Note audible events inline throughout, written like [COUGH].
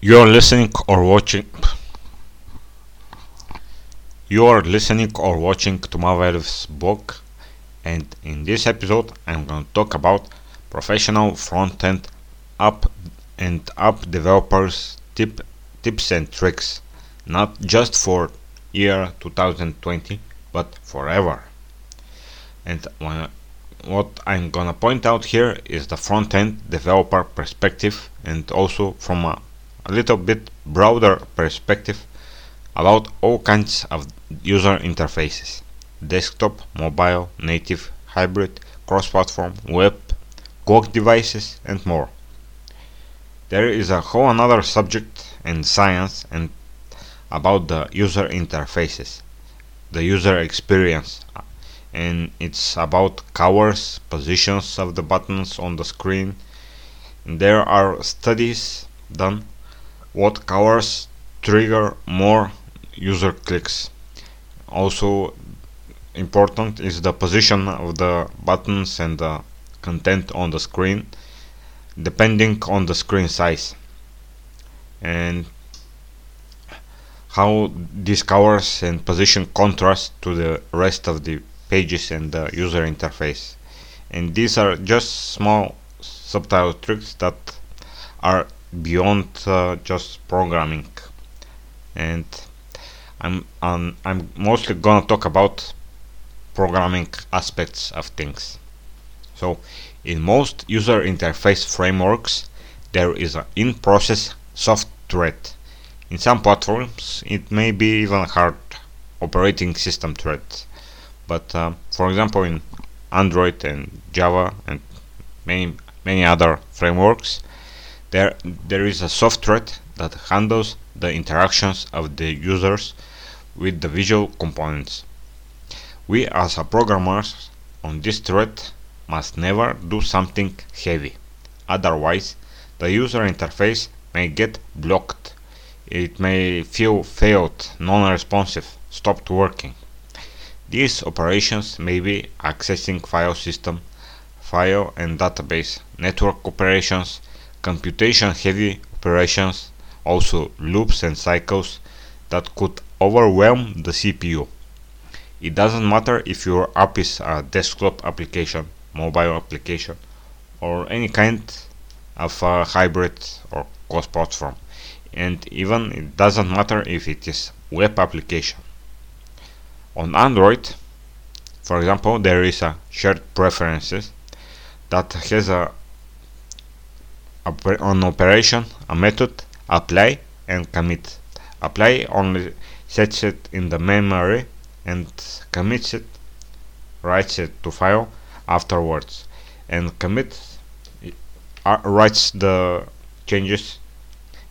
You are listening or watching. You are listening or watching to Mavel's book, and in this episode, I'm going to talk about professional front-end app and app developers tip, tips and tricks, not just for year 2020, but forever. And what I'm gonna point out here is the front-end developer perspective and also from a, a little bit broader perspective about all kinds of user interfaces desktop, mobile, native, hybrid, cross platform, web, GOG devices, and more. There is a whole another subject in science and about the user interfaces, the user experience, and it's about colors, positions of the buttons on the screen. There are studies done what colors trigger more user clicks. Also important is the position of the buttons and the content on the screen depending on the screen size and how these colors and position contrast to the rest of the pages and the user interface and these are just small subtle tricks that are beyond uh, just programming. And I'm um, I'm mostly gonna talk about programming aspects of things. So in most user interface frameworks there is an in-process soft thread. In some platforms it may be even hard operating system thread. But uh, for example in Android and Java and many many other frameworks there there is a soft thread that handles the interactions of the users with the visual components. We as a programmers on this thread must never do something heavy, otherwise the user interface may get blocked. It may feel failed, non-responsive, stopped working. These operations may be accessing file system, file and database, network operations, computation heavy operations, also loops and cycles that could overwhelm the CPU. It doesn't matter if your app is a desktop application, mobile application, or any kind of a hybrid or cross platform. And even it doesn't matter if it is web application. On Android, for example, there is a shared preferences that has a an operation, a method, apply and commit. Apply only sets it in the memory and commits it, writes it to file afterwards, and commit uh, writes the changes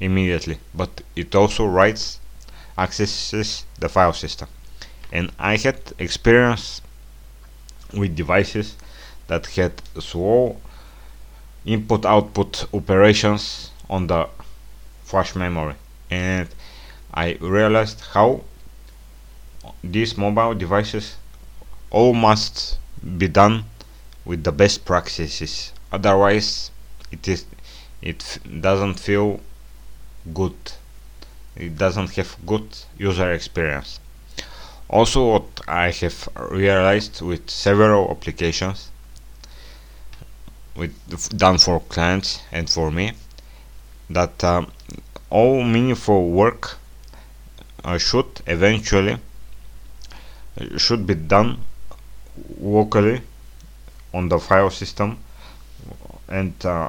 immediately, but it also writes accesses the file system and I had experience with devices that had slow input output operations on the flash memory. And I realized how these mobile devices all must be done with the best practices. Otherwise it is it doesn't feel good. It doesn't have good user experience. Also what I have realized with several applications with done for clients and for me that um, all meaningful work uh, should eventually should be done locally on the file system. And uh,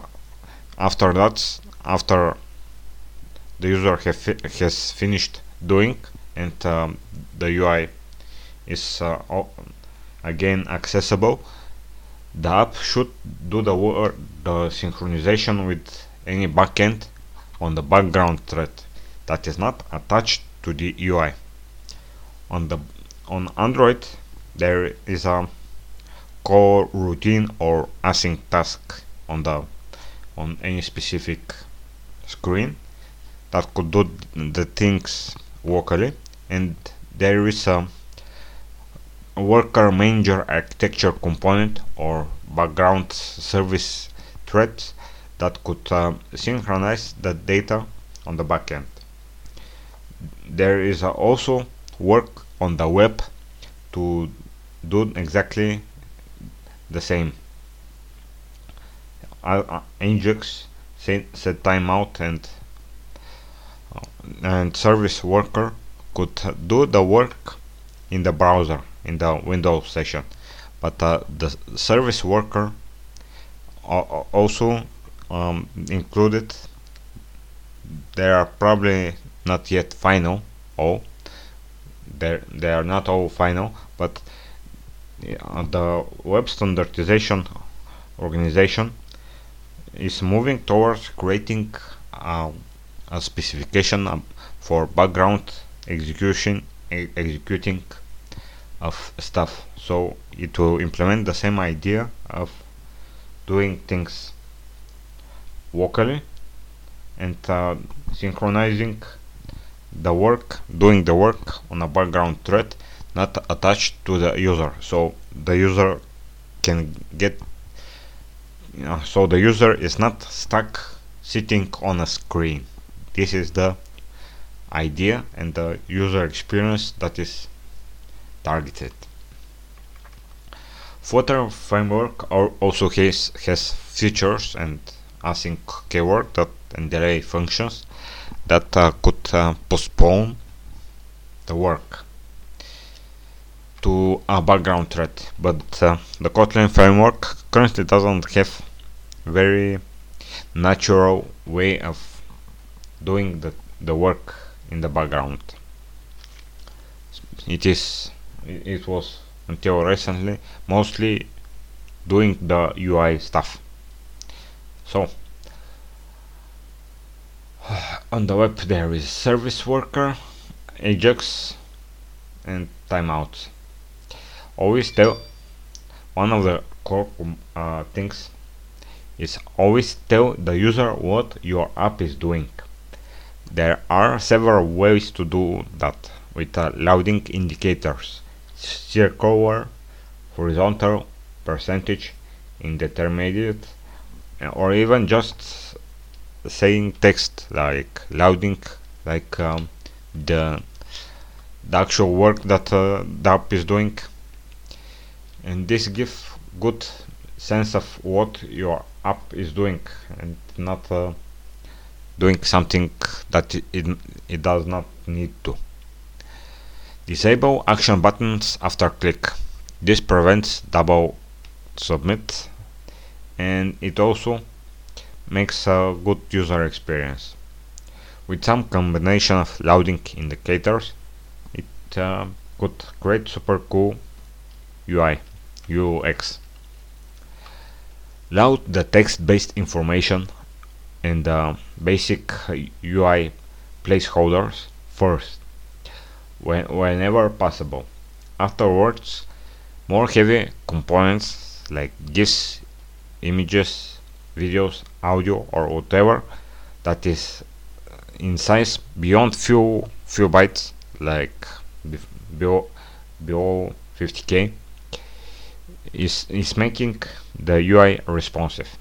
after that after the user fi has finished doing and um, the UI is uh, again accessible the app should do the, the synchronization with any backend on the background thread that is not attached to the UI on the on Android there is a coroutine or async task on the on any specific screen that could do the things locally and there is a worker manager architecture component or background service thread that could uh, synchronize the data on the backend. There is also work on the web to do exactly the same. Uh, Ajax set, set timeout and uh, and service worker could do the work in the browser in the Windows session, but uh, the service worker also um, included. They are probably not yet final. All they they are not all final, but uh, the web standardization organization is moving towards creating uh, a specification um, for background execution executing of stuff. So it will implement the same idea of doing things locally and uh, synchronizing the work doing the work on a background thread not attached to the user. So the user can get you know, so the user is not stuck sitting on a screen. This is the idea and the user experience that is targeted. Flutter framework also has, has features and async keyword that, and delay functions that uh, could uh, postpone the work to a background thread but uh, the Kotlin framework currently doesn't have very natural way of doing the, the work in the background. It is it was until recently mostly doing the UI stuff. So [SIGHS] on the web there is service worker ajax and timeout always tell one of the core uh, things is always tell the user what your app is doing. There are several ways to do that with uh, loading indicators circular horizontal percentage indeterminate or even just saying text like loading like um, the the actual work that uh, the app is doing. And this gives good sense of what your app is doing and not uh, doing something that it, it does not need to disable action buttons after click this prevents double submit and it also makes a good user experience. With some combination of loading indicators, it uh, could create super cool UI, UX. Load the text-based information and the basic UI placeholders first, when, whenever possible. Afterwards, more heavy components like GIFs, images, videos, audio or whatever that is in size beyond few few bytes like below below 50k is is making the UI responsive.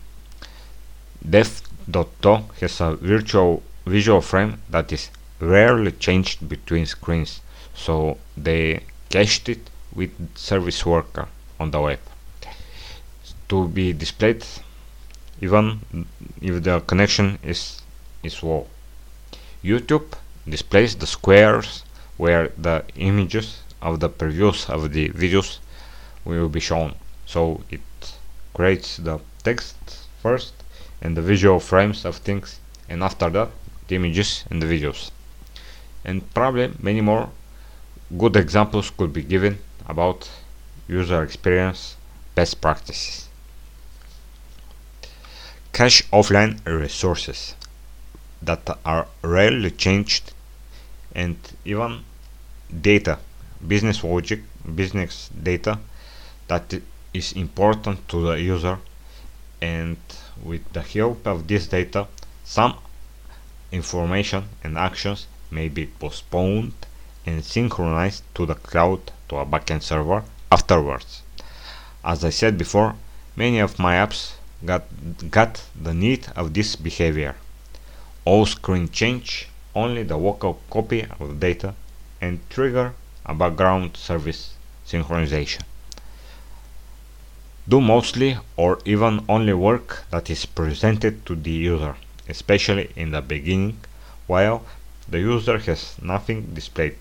Dev.to has a virtual visual frame that is rarely changed between screens, so they cached it with Service Worker on the web to be displayed even if the connection is is slow. YouTube displays the squares where the images of the previews of the videos will be shown. So it creates the text first and the visual frames of things and after that the images and the videos. And probably many more good examples could be given about user experience best practices. Cache offline resources that are rarely changed and even data business logic business data that is important to the user. And with the help of this data some information and actions may be postponed and synchronized to the cloud to a backend server afterwards as I said before many of my apps got, got the need of this behavior. all screen change only the local copy of data and trigger a background service synchronization. Do mostly or even only work that is presented to the user, especially in the beginning, while the user has nothing displayed.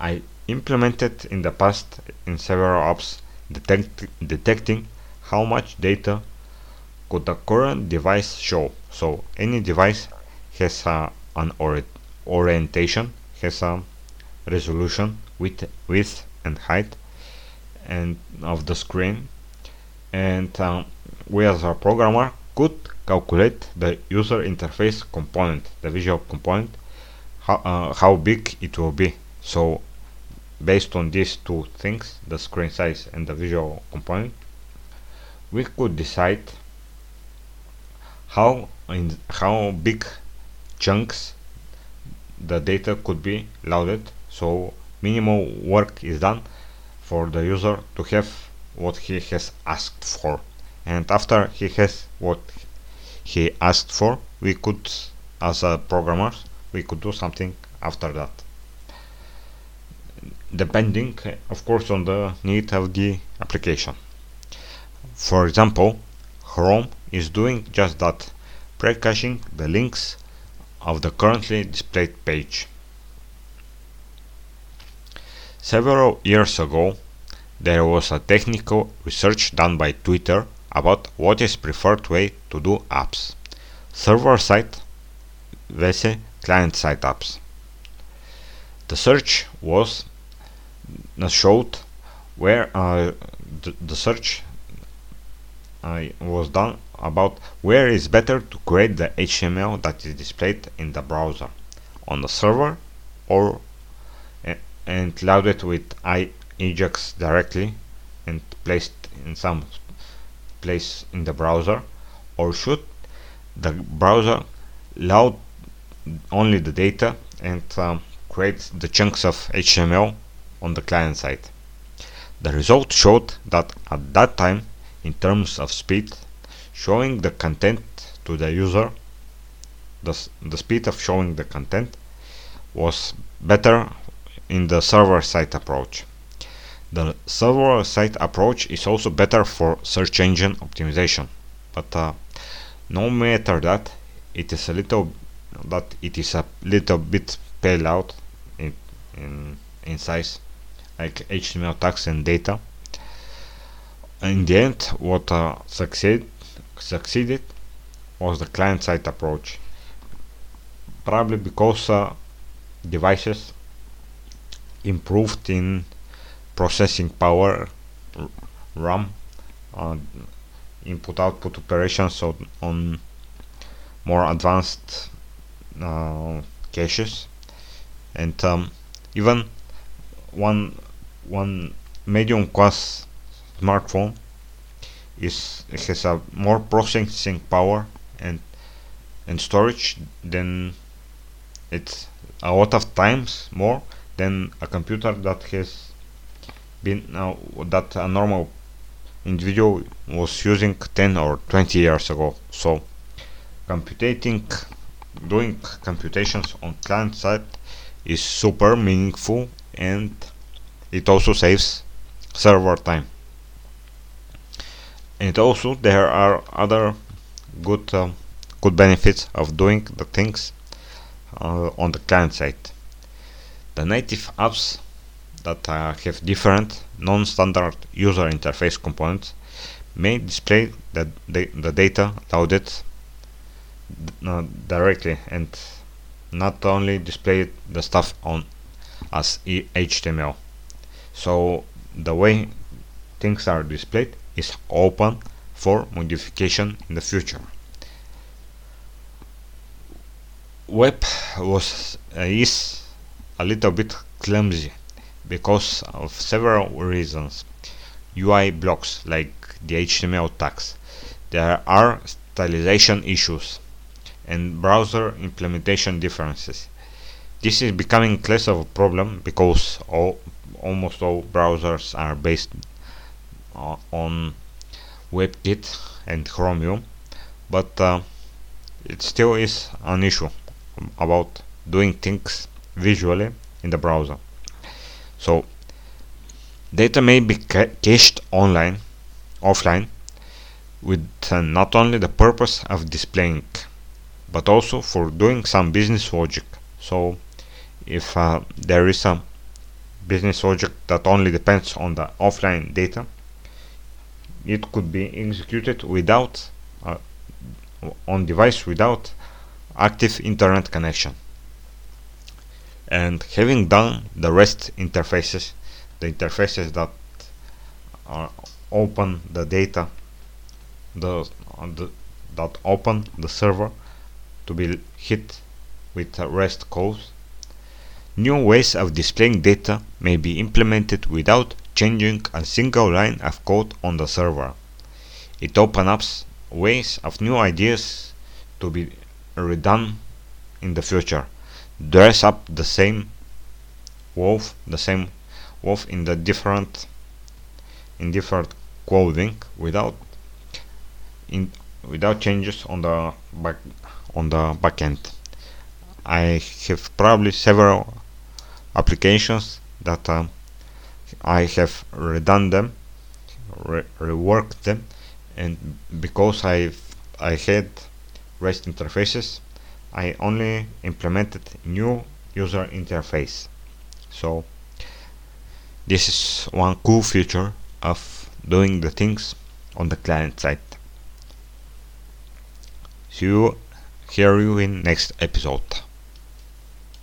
I implemented in the past in several apps detect detecting how much data could the current device show. So any device has uh, an ori orientation, has a resolution, width, width and height and of the screen and um, we as a programmer could calculate the user interface component, the visual component, how, uh, how big it will be. So based on these two things, the screen size and the visual component, we could decide how in how big chunks the data could be loaded. So minimal work is done for the user to have what he has asked for. And after he has what he asked for we could as a programmer we could do something after that depending of course on the need of the application. For example Chrome is doing just that pre-caching the links of the currently displayed page. Several years ago there was a technical research done by Twitter about what is preferred way to do apps. Server-side vs client-side apps. The search was showed where uh, the, the, search uh, was done about where is better to create the HTML that is displayed in the browser on the server or uh, and loaded with I Ajax directly and placed in some place in the browser or should the browser load only the data and um, create the chunks of HTML on the client side. The result showed that at that time, in terms of speed, showing the content to the user, the, the speed of showing the content was better in the server-side approach. The server-side approach is also better for search engine optimization, but uh, no matter that, it is a little that it is a little bit pale out in, in, in size like HTML tags and data. In the end, what uh, succeed, succeeded was the client-side approach. Probably because uh, devices improved in processing power, RAM, uh, input-output operations on, on, more advanced uh, caches, and um, even one one medium class smartphone is has a more processing power and and storage than it's a lot of times more than a computer that has been uh, that a normal individual was using 10 or 20 years ago. So computing doing computations on client side is super meaningful and it also saves server time. And also there are other good um, good benefits of doing the things uh, on the client side. The native apps that uh, have different non-standard user interface components may display the, the, the data loaded uh, directly and not only display the stuff on as HTML so the way things are displayed is open for modification in the future web was uh, is a little bit clumsy because of several reasons UI blocks like the HTML tags there are stylization issues and browser implementation differences. This is becoming less of a problem because all, almost all browsers are based uh, on WebKit and Chromium, but uh, it still is an issue about doing things visually in the browser. So data may be ca- cached online, offline, with uh, not only the purpose of displaying, but also for doing some business logic. So if uh, there is a business logic that only depends on the offline data, it could be executed without uh, on device without active internet connection. And having done the REST interfaces the interfaces that are open the data the, the that open the server to be hit with REST calls new ways of displaying data may be implemented without changing a single line of code on the server it opens up ways of new ideas to be redone in the future. Dress up the same wolf, the same wolf in the different in different clothing without in without changes on the back on the back end. I have probably several applications that uh, I have redone them, re reworked them, and because I I had REST interfaces, I only implemented new user interface. So this is one cool feature of doing the things on the client side. See you, hear you in next episode.